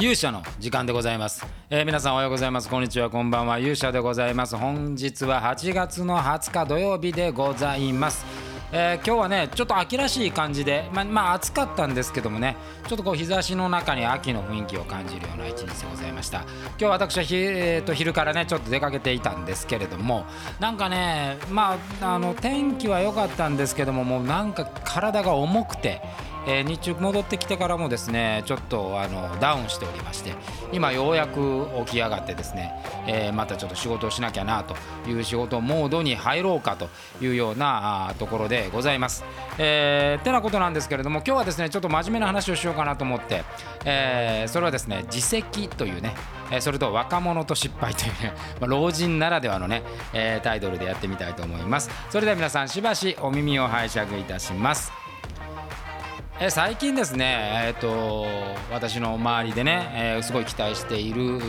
勇者の時間でございます、えー、皆さんおはようございます。こんにちは。こんばんは。勇者でございます。本日は8月の20日土曜日でございます。えー、今日はねちょっと秋らしい感じでままあ暑かったんですけどもねちょっとこう日差しの中に秋の雰囲気を感じるような一日でございました。今日私はひ、えー、と昼からねちょっと出かけていたんですけれどもなんかねまああの天気は良かったんですけどももうなんか体が重くてえー、日中戻ってきてからもですねちょっとあのダウンしておりまして今ようやく起き上がってですね、えー、またちょっと仕事をしなきゃなという仕事モードに入ろうかというようなところでございます。えー、ってなことなんですけれども今日はですねちょっと真面目な話をしようかなと思って、えー、それはですね自責というねそれと若者と失敗というね、ま老人ならではのね、え、タイトルでやってみたいと思いますそれでは皆さんしばしお耳を拝借いたしますえ最近ですね、えーと、私の周りでね、えー、すごい期待している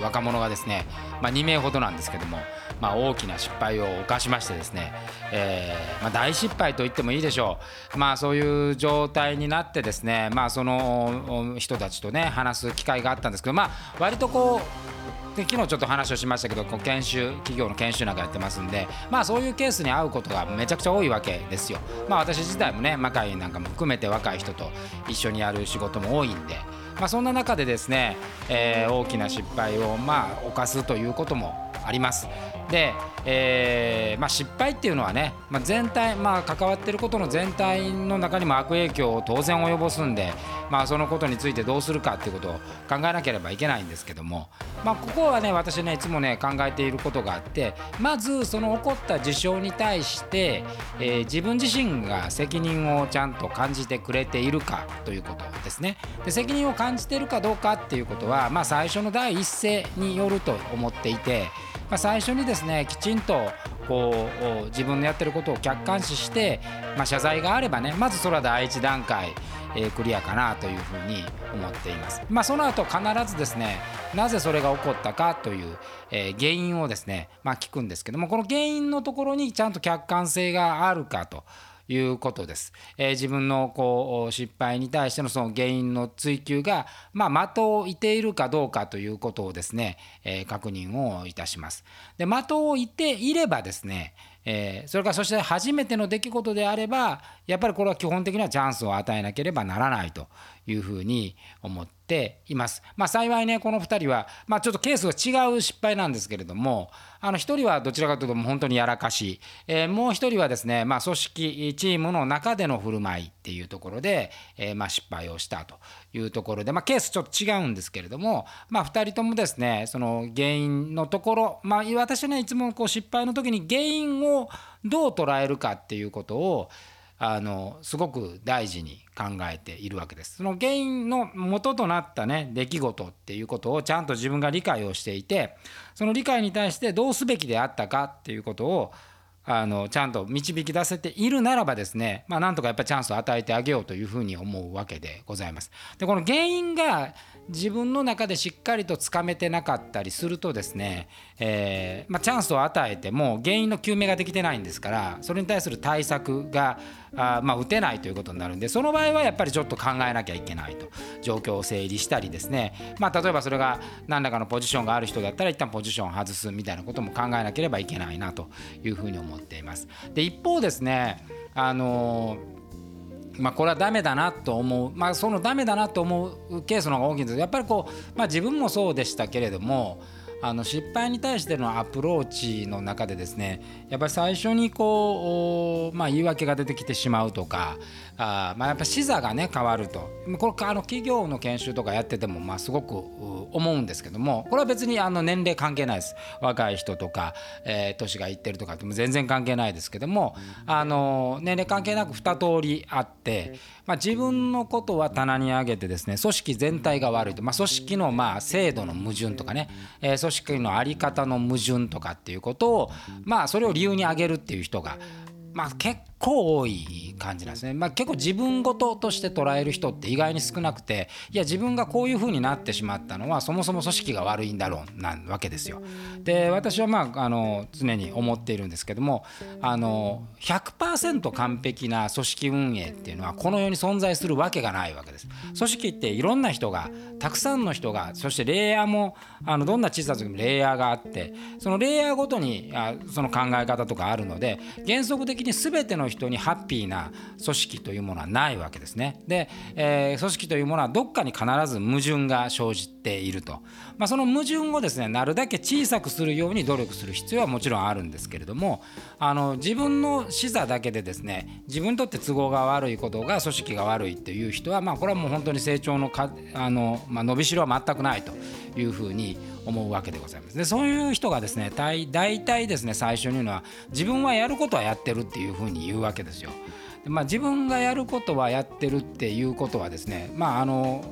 若者がですね、まあ、2名ほどなんですけども、まあ、大きな失敗を犯しましてですね、えー、まあ、大失敗と言ってもいいでしょう、まあ、そういう状態になってですね、まあ、その人たちとね話す機会があったんですけど、まあ、割とこうで昨日ちょっと話をしましたけどこう研修企業の研修なんかやってますんでまあそういうケースに会うことがめちゃくちゃ多いわけですよ。まあ私自体もね魔界なんかも含めて若い人と一緒にやる仕事も多いんでまあそんな中でですね、えー、大きな失敗をまあ犯すということもあります。で、えーまあ、失敗っていうのはね、まあ、全体、まあ、関わってることの全体の中にも悪影響を当然及ぼすんで、まあ、そのことについてどうするかっていうことを考えなければいけないんですけども、まあ、ここはね私ねいつもね考えていることがあってまずその起こった事象に対して、えー、自分自身が責任をちゃんと感じてくれているかということですね。で責任を感じているかどうかっていうことは、まあ、最初の第一声によると思っていて。まあ、最初にですねきちんとこう自分のやってることを客観視して、まあ、謝罪があればねまずそれは第一段階、えー、クリアかなというふうに思っています。まあ、その後必ずですねなぜそれが起こったかという、えー、原因をですね、まあ、聞くんですけどもこの原因のところにちゃんと客観性があるかと。いうことです。えー、自分のこう失敗に対してのその原因の追求が、まあ、的を射ているかどうかということをですね、えー、確認をいたします。で的を射ていればですね、えー、それからそして初めての出来事であればやっぱりこれは基本的にはチャンスを与えなければならないというふうに思っています。まあ、幸いねこの2人は、まあ、ちょっとケースが違う失敗なんですけれどもあの1人はどちらかというと本当にやらかし、えー、もう1人はですね、まあ、組織チームの中での振る舞いっていうところで、えー、ま失敗をしたというところで、ま、ケースちょっと違うんですけれども、ま、2人ともですねその原因のところ、まあ、私はねいつもこう失敗の時に原因をどう捉えるかっていうことをあのすごく大事に考えているわけです。その原因の元となったね出来事っていうことをちゃんと自分が理解をしていてその理解に対してどうすべきであったかっていうことをあのちゃんと導き出せているならばですね、まあ、なんとかやっぱりチャンスを与えてあげようというふうに思うわけでございます。でこの原因が自分の中でしっかりとつかめてなかったりするとですね、えー、まあ、チャンスを与えても原因の究明ができてないんですからそれに対する対策があまあ、打てないということになるんでその場合はやっぱりちょっと考えなきゃいけないと。状況を整理したりですね、まあ、例えばそれが何らかのポジションがある人だったら一旦ポジションを外すみたいなことも考えなければいけないなというふうに思っています。で一方ですねあのーまあ、これはダメだなと思う、まあ、そのダメだなと思うケースの方が大きいんですけどやっぱりこう、まあ、自分もそうでしたけれどもあの失敗に対してのアプローチの中でですねやっぱり最初にこう、まあ、言い訳が出てきてしまうとかあ、まあ、やっぱ視座がね変わると。これあの企業の研修とかやってても、まあ、すごく思うんですけどもこれは別にあの年齢関係ないです。若い人とか、えー、年がいってるとかっても全然関係ないですけどもあの年齢関係なく2通りあって、まあ、自分のことは棚に上げてですね組織全体が悪いと、まあ、組織のまあ制度の矛盾とかね、えー、組織の在り方の矛盾とかっていうことをまあそれを理由に挙げるっていう人がまあ、結構多い感じなんですね、まあ、結構自分事として捉える人って意外に少なくていや自分がこういう風になってしまったのはそもそも組織が悪いんだろうなわけですよ。で私はまああの常に思っているんですけどもあの100%完璧な組織運営っていうのはこの世に存在するわけがないわけです。組織っていろんな人がたくさんの人がそしてレイヤーもあのどんな小さな時もレイヤーがあってそのレイヤーごとにあその考え方とかあるので原則的に全ての人にハッピーな組織というものはないわけですね。で、えー、組織というものはどっかに必ず矛盾が生じていると、まあ、その矛盾をですねなるだけ小さくするように努力する必要はもちろんあるんですけれどもあの自分の視座だけでですね自分にとって都合が悪いことが組織が悪いという人は、まあ、これはもう本当に成長のかあの、まあ、伸びしろは全くないというふうに思うわけでございます。でそういう人がですね大体ですね最初に言うのは自分はやることはやってるっていうふうに言うわけですよ。でまあ、自分がやることはやってるっていうことはですねまああの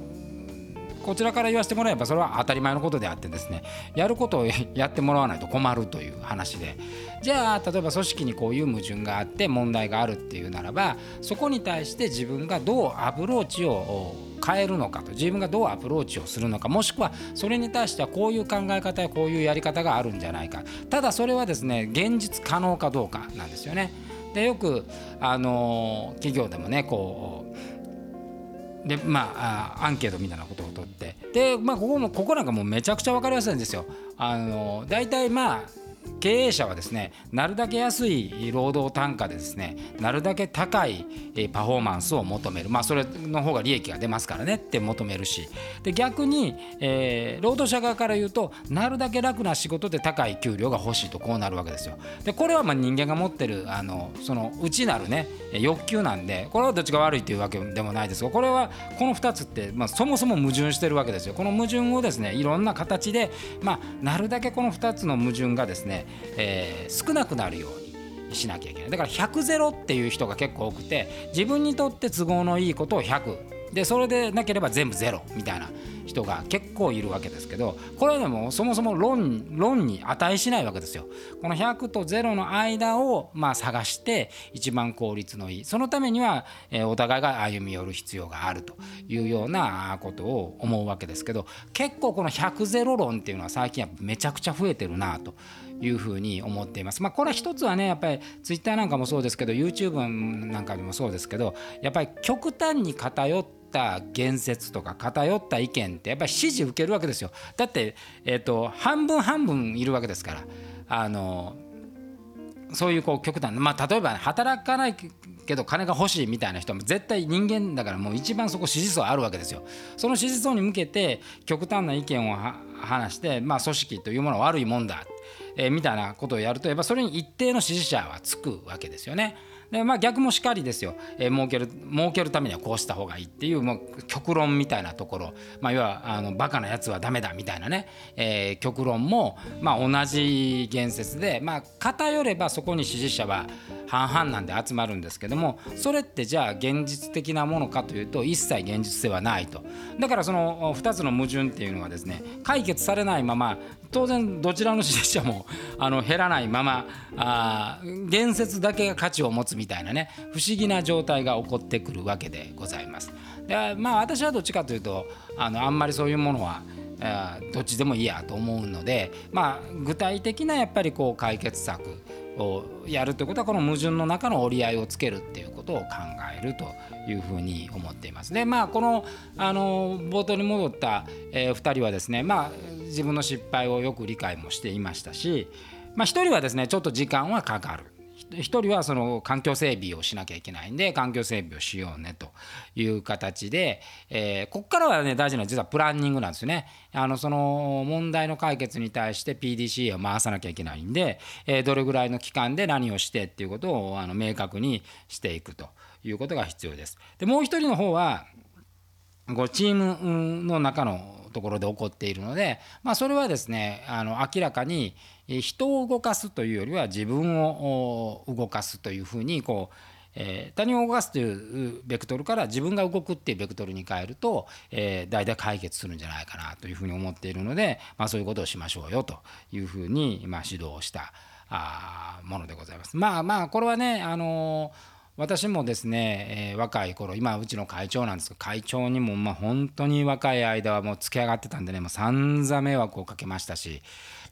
こちらから言わせてもらえばそれは当たり前のことであってですねやることをやってもらわないと困るという話でじゃあ例えば組織にこういう矛盾があって問題があるっていうならばそこに対して自分がどうアプローチを変えるのかと自分がどうアプローチをするのかもしくはそれに対してはこういう考え方やこういうやり方があるんじゃないかただそれはですね現実可能かどうかなんですよね。でよくあの企業でもねこうでまあアンケートみたいなことを取ってでまあここもここなんかもうめちゃくちゃ分かりやすいんですよ。あの大体まあ経営者はですねなるだけ安い労働単価でですねなるだけ高いパフォーマンスを求めるまあそれの方が利益が出ますからねって求めるしで逆に、えー、労働者側から言うとなるだけ楽な仕事で高い給料が欲しいとこうなるわけですよ。でこれはま人間が持ってるあのその内なるね欲求なんでこれはどっちが悪いというわけでもないですがこれはこの2つって、まあ、そもそも矛盾してるわけですよ。この矛盾をですねいろんな形で、まあ、なるだけこの2つの矛盾がですねえー、少なくなるようにしなきゃいけない。だから100ゼロっていう人が結構多くて自分にとって都合のいいことを100でそれでなければ全部ゼロみたいな人が結構いるわけですけどこれはでもそもそも論論に値しないわけですよ。この100と0の間をまあ探して一番効率のいい。そのためにはお互いが歩み寄る必要があるというようなことを思うわけですけど結構この100ゼロ論っていうのは最近はめちゃくちゃ増えてるなというふうに思っています。まあ、これは一つはねやっぱりツイッターなんかもそうですけど YouTube なんかでもそうですけどやっぱり極端に偏った言説とか偏った意見ってやっぱり支持受けるわけですよ。だって、えーと、半分半分いるわけですから。あのそういうこう極端、まあ、例えば、働かないけど金が欲しいみたいな人も絶対人間だからもう一番そこ支持層あるわけですよ。その支持層に向けて極端な意見を話して、まあ、組織というものは悪いもんだ、えー、みたいなことをやるとやっぱそれに一定の支持者はつくわけですよね。でまあ逆もしかりですよ、えー、儲ける儲けるためにはこうした方がいいっていうもう極論みたいなところ、まあ、要はあのバカなやつはダメだみたいなね、えー、極論も、まあ、同じ言説で、まあ、偏ればそこに支持者は半々なんで集まるんですけどもそれってじゃあ現実的なものかというと一切現実ではないと。だからその2つの矛盾っていうのはですね解決されないまま当然どちらの支持者もあの減らないままあ言説だけが価値を持つみたいなね不思議な状態が起こってくるわけでございます。でまあ私はどっちかというとあのあんまりそういうものはどっちでもいいやと思うので、まあ、具体的なやっぱりこう解決策をやるということはこの矛盾の中の折り合いをつけるっていうことを考えるというふうに思っています。でまあこのあの冒頭に戻った、えー、2人はですねまあ自分の失敗をよく理解もしていましたし、まあ、1人はですねちょっと時間はかかる。一人はその環境整備をしなきゃいけないんで環境整備をしようねという形で、えー、ここからはね大事なのは実はプランニングなんですよね。あのその問題の解決に対して PDCA を回さなきゃいけないんで、えー、どれぐらいの期間で何をしてっていうことをあの明確にしていくということが必要です。でもう一人の方はこうチームの中のところで起こっているので、まあ、それはですねあの明らかに人を動かすというよりは自分を動かすというふうにこうえー、他人を動かすというベクトルから自分が動くっていうベクトルに変えると、えー、大体解決するんじゃないかなというふうに思っているので、まあ、そういうことをしましょうよというふうに、ま、指導したあものでございます。まあまあこれはね、あのー私もですね、えー、若い頃今うちの会長なんですけど会長にもまあ本当に若い間はもうつけ上がってたんでねもう散々迷惑をかけましたし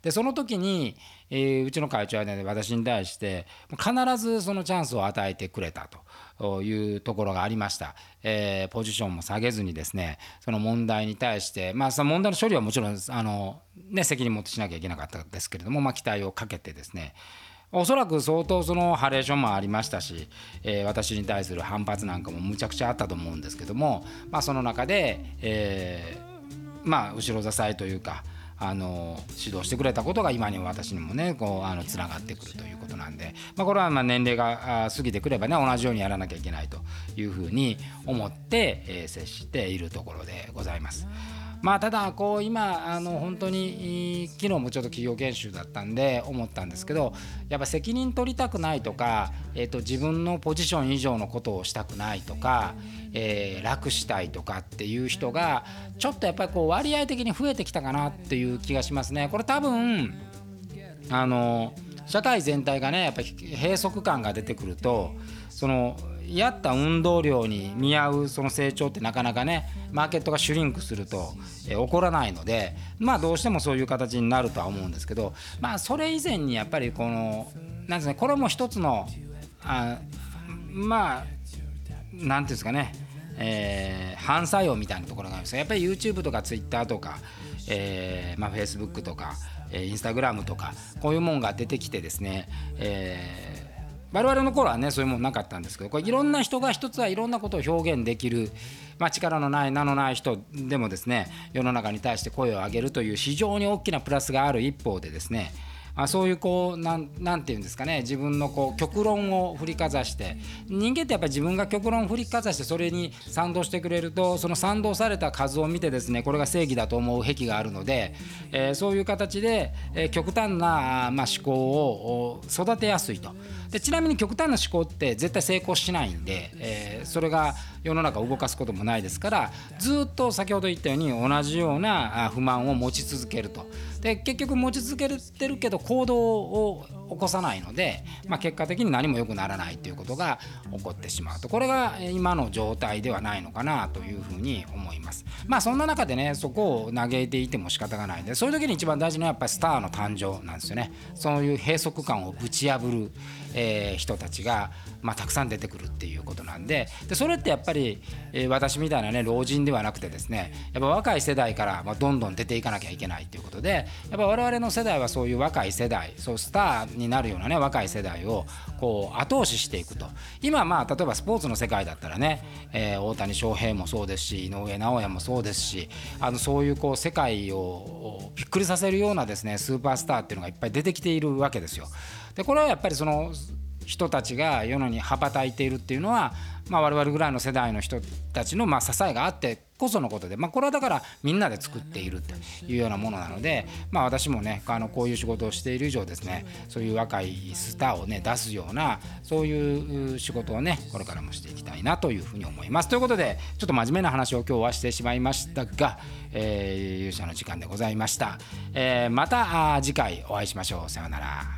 でその時に、えー、うちの会長はね私に対して必ずそのチャンスを与えてくれたというところがありました、えー、ポジションも下げずにですねその問題に対してまあその問題の処理はもちろんあの、ね、責任持ってしなきゃいけなかったですけれども、まあ、期待をかけてですねおそらく相当そのハレーションもありましたし、えー、私に対する反発なんかもむちゃくちゃあったと思うんですけども、まあ、その中で、えー、まあ後ろ支えというかあの指導してくれたことが今にも私にもねこうあのつながってくるということなんで、まあ、これはまあ年齢が過ぎてくればね同じようにやらなきゃいけないというふうに思って、えー、接しているところでございます。まあただこう今あの本当に昨日もちょっと企業研修だったんで思ったんですけどやっぱ責任取りたくないとか、えー、と自分のポジション以上のことをしたくないとか、えー、楽したいとかっていう人がちょっとやっぱりこう割合的に増えてきたかなっていう気がしますね。これ多分あの社会全体がねやっぱり閉塞感が出てくるとそのやった運動量に見合うその成長ってなかなかねマーケットがシュリンクすると、え起こらないのでまあどうしてもそういう形になるとは思うんですけどまあそれ以前にやっぱりこのなんですねこれも一つのあまあなんていうんですかねえー、反作用みたいなところがあるんですやっぱり YouTube とか Twitter とか、えーまあ、Facebook とか、えー、Instagram とかこういうもんが出てきてですね、えー我々の頃はねそういうもんなかったんですけどこれいろんな人が一つはいろんなことを表現できる、まあ、力のない名のない人でもですね世の中に対して声を上げるという非常に大きなプラスがある一方でですねあそういうこうなんなんていうんですかね自分のこう極論を振りかざして人間ってやっぱり自分が極論を振りかざしてそれに賛同してくれるとその賛同された数を見てですねこれが正義だと思う癖があるので、えー、そういう形で、えー、極端な、まあ、思考を育てやすいと。でちなみに極端な思考って絶対成功しないんで、えー、それが世の中を動かすこともないですからずっと先ほど言ったように同じような不満を持ち続けると。で結局持ち続けてるけど行動を起こさないので、まあ、結果的に何も良くならないということが起こってしまうと。これが今の状態ではないのかなというふうに思います。まあそんな中でねそこを嘆いていても仕方がないんでそういう時に一番大事なのはやっぱりスターの誕生なんですよね。そういう閉塞感をぶち破る、えー、人たちが、まあ、たくさん出てくるっていうことなんで。でそれってやっぱり、えー、私みたいなね老人ではなくてですねやっぱ若い世代から、まあ、どんどん出ていかなきゃいけないということでやっぱ我々の世代はそういう若い世代そうスターになるようなね若い世代をこう後押ししていくと今まあ例えばスポーツの世界だったらね、えー、大谷翔平もそうですし井上尚弥もそうですしあのそういうこう世界をびっくりさせるようなですねスーパースターっていうのがいっぱい出てきているわけですよ。でこれはやっぱりその人たちが世のに羽ばたいているっていうのは、まあ、我々ぐらいの世代の人たちのま支えがあってこそのことで、まあ、これはだからみんなで作っているというようなものなので、まあ、私もねあのこういう仕事をしている以上ですねそういう若いスターをね出すようなそういう仕事をねこれからもしていきたいなというふうに思います。ということでちょっと真面目な話を今日はしてしまいましたが、えー、勇者の時間でございました。えー、また次回お会いしましょう。さようなら。